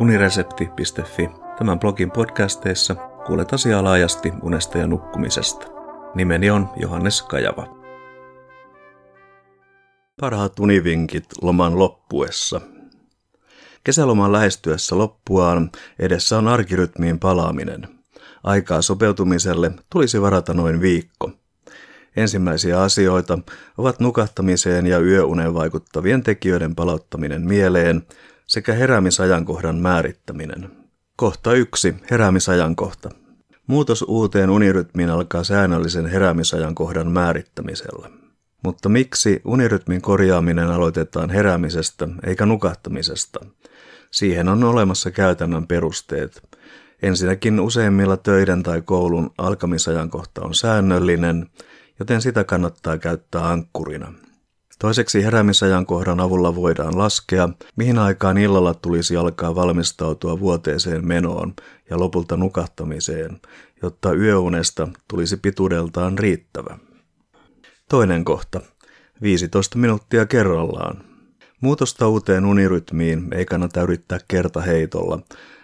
uniresepti.fi. Tämän blogin podcasteissa kuulet asiaa laajasti unesta ja nukkumisesta. Nimeni on Johannes Kajava. Parhaat univinkit loman loppuessa. Kesäloman lähestyessä loppuaan edessä on arkirytmiin palaaminen. Aikaa sopeutumiselle tulisi varata noin viikko. Ensimmäisiä asioita ovat nukahtamiseen ja yöuneen vaikuttavien tekijöiden palauttaminen mieleen sekä heräämisajankohdan määrittäminen. Kohta yksi. Heräämisajankohta. Muutos uuteen unirytmiin alkaa säännöllisen heräämisajankohdan määrittämisellä. Mutta miksi unirytmin korjaaminen aloitetaan heräämisestä eikä nukahtamisesta? Siihen on olemassa käytännön perusteet. Ensinnäkin useimmilla töiden tai koulun alkamisajankohta on säännöllinen, joten sitä kannattaa käyttää ankkurina. Toiseksi heräämisajankohdan avulla voidaan laskea, mihin aikaan illalla tulisi alkaa valmistautua vuoteeseen menoon ja lopulta nukahtamiseen, jotta yöunesta tulisi pituudeltaan riittävä. Toinen kohta. 15 minuuttia kerrallaan. Muutosta uuteen unirytmiin ei kannata yrittää kertaheitolla,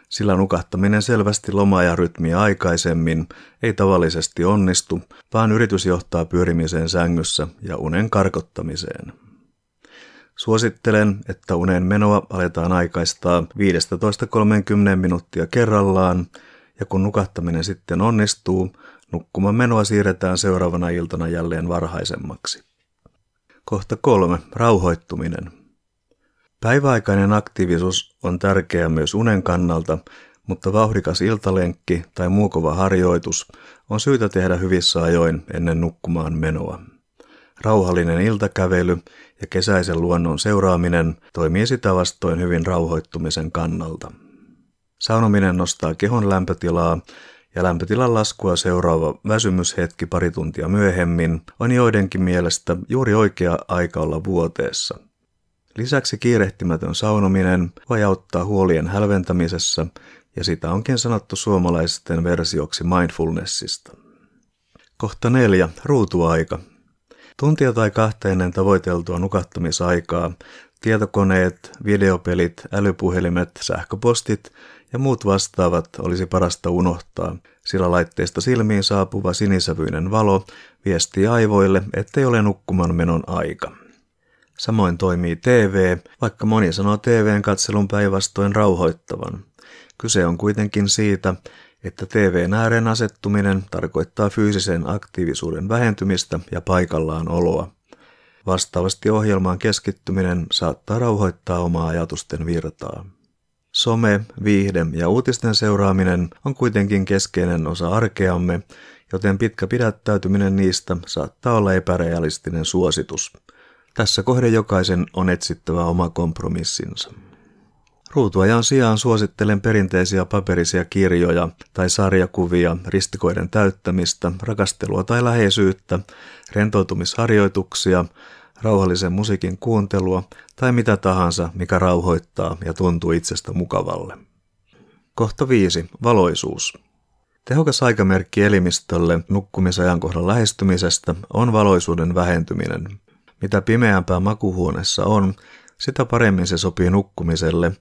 sillä nukahtaminen selvästi rytmiä aikaisemmin ei tavallisesti onnistu, vaan yritys johtaa pyörimiseen sängyssä ja unen karkottamiseen. Suosittelen, että unen menoa aletaan aikaistaa 15-30 minuuttia kerrallaan, ja kun nukahtaminen sitten onnistuu, nukkuman menoa siirretään seuraavana iltana jälleen varhaisemmaksi. Kohta kolme. Rauhoittuminen. Päiväaikainen aktiivisuus on tärkeä myös unen kannalta, mutta vauhdikas iltalenkki tai muu kova harjoitus on syytä tehdä hyvissä ajoin ennen nukkumaan menoa. Rauhallinen iltakävely ja kesäisen luonnon seuraaminen toimii sitä vastoin hyvin rauhoittumisen kannalta. Saunominen nostaa kehon lämpötilaa ja lämpötilan laskua seuraava väsymyshetki pari tuntia myöhemmin on joidenkin mielestä juuri oikea aika olla vuoteessa. Lisäksi kiirehtimätön saunominen voi auttaa huolien hälventämisessä ja sitä onkin sanottu suomalaisten versioksi mindfulnessista. Kohta neljä. Ruutuaika. Tuntia tai kahta ennen tavoiteltua nukahtamisaikaa tietokoneet, videopelit, älypuhelimet, sähköpostit ja muut vastaavat olisi parasta unohtaa, sillä laitteesta silmiin saapuva sinisävyinen valo viestii aivoille, ettei ole nukkuman menon aika. Samoin toimii TV, vaikka moni sanoo TVn katselun päinvastoin rauhoittavan. Kyse on kuitenkin siitä, että TVn ääreen asettuminen tarkoittaa fyysisen aktiivisuuden vähentymistä ja paikallaan oloa. Vastaavasti ohjelmaan keskittyminen saattaa rauhoittaa omaa ajatusten virtaa. Some, viihde ja uutisten seuraaminen on kuitenkin keskeinen osa arkeamme, joten pitkä pidättäytyminen niistä saattaa olla epärealistinen suositus. Tässä kohde jokaisen on etsittävä oma kompromissinsa. Ruutuajan sijaan suosittelen perinteisiä paperisia kirjoja tai sarjakuvia, ristikoiden täyttämistä, rakastelua tai läheisyyttä, rentoutumisharjoituksia, rauhallisen musiikin kuuntelua tai mitä tahansa, mikä rauhoittaa ja tuntuu itsestä mukavalle. Kohta 5. Valoisuus. Tehokas aikamerkki elimistölle nukkumisajankohdan lähestymisestä on valoisuuden vähentyminen. Mitä pimeämpää makuhuoneessa on, sitä paremmin se sopii nukkumiselle,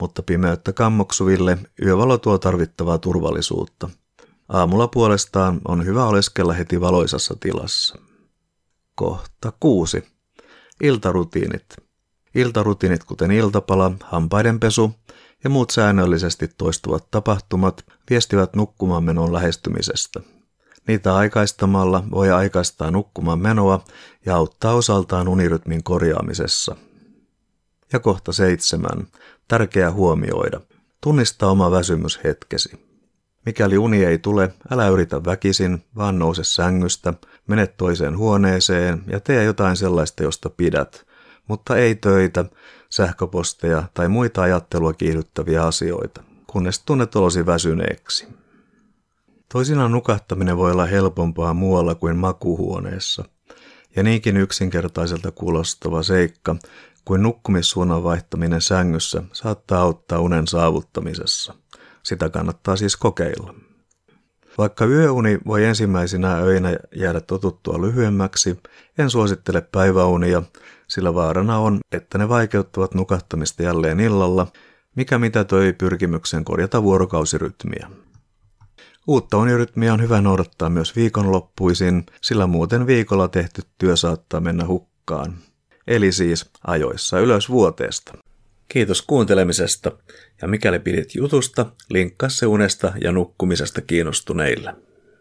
mutta pimeyttä kammoksuville yövalo tuo tarvittavaa turvallisuutta. Aamulla puolestaan on hyvä oleskella heti valoisassa tilassa. Kohta 6. Iltarutiinit. Iltarutiinit kuten iltapala, hampaidenpesu ja muut säännöllisesti toistuvat tapahtumat viestivät nukkumaan menon lähestymisestä. Niitä aikaistamalla voi aikaistaa nukkumaan menoa ja auttaa osaltaan unirytmin korjaamisessa. Ja kohta seitsemän. Tärkeää huomioida. Tunnista oma väsymys hetkesi. Mikäli uni ei tule, älä yritä väkisin, vaan nouse sängystä, mene toiseen huoneeseen ja tee jotain sellaista, josta pidät, mutta ei töitä, sähköposteja tai muita ajattelua kiihdyttäviä asioita, kunnes tunnet olosi väsyneeksi. Toisinaan nukahtaminen voi olla helpompaa muualla kuin makuhuoneessa, ja niinkin yksinkertaiselta kuulostava seikka kuin nukkumissuunnan vaihtaminen sängyssä saattaa auttaa unen saavuttamisessa. Sitä kannattaa siis kokeilla. Vaikka yöuni voi ensimmäisinä öinä jäädä totuttua lyhyemmäksi, en suosittele päiväunia, sillä vaarana on, että ne vaikeuttavat nukahtamista jälleen illalla, mikä mitä toi pyrkimyksen korjata vuorokausirytmiä. Uutta unirytmiä on hyvä noudattaa myös viikonloppuisin, sillä muuten viikolla tehty työ saattaa mennä hukkaan. Eli siis ajoissa ylös vuoteesta. Kiitos kuuntelemisesta, ja mikäli pidit jutusta, linkkaa se unesta ja nukkumisesta kiinnostuneille.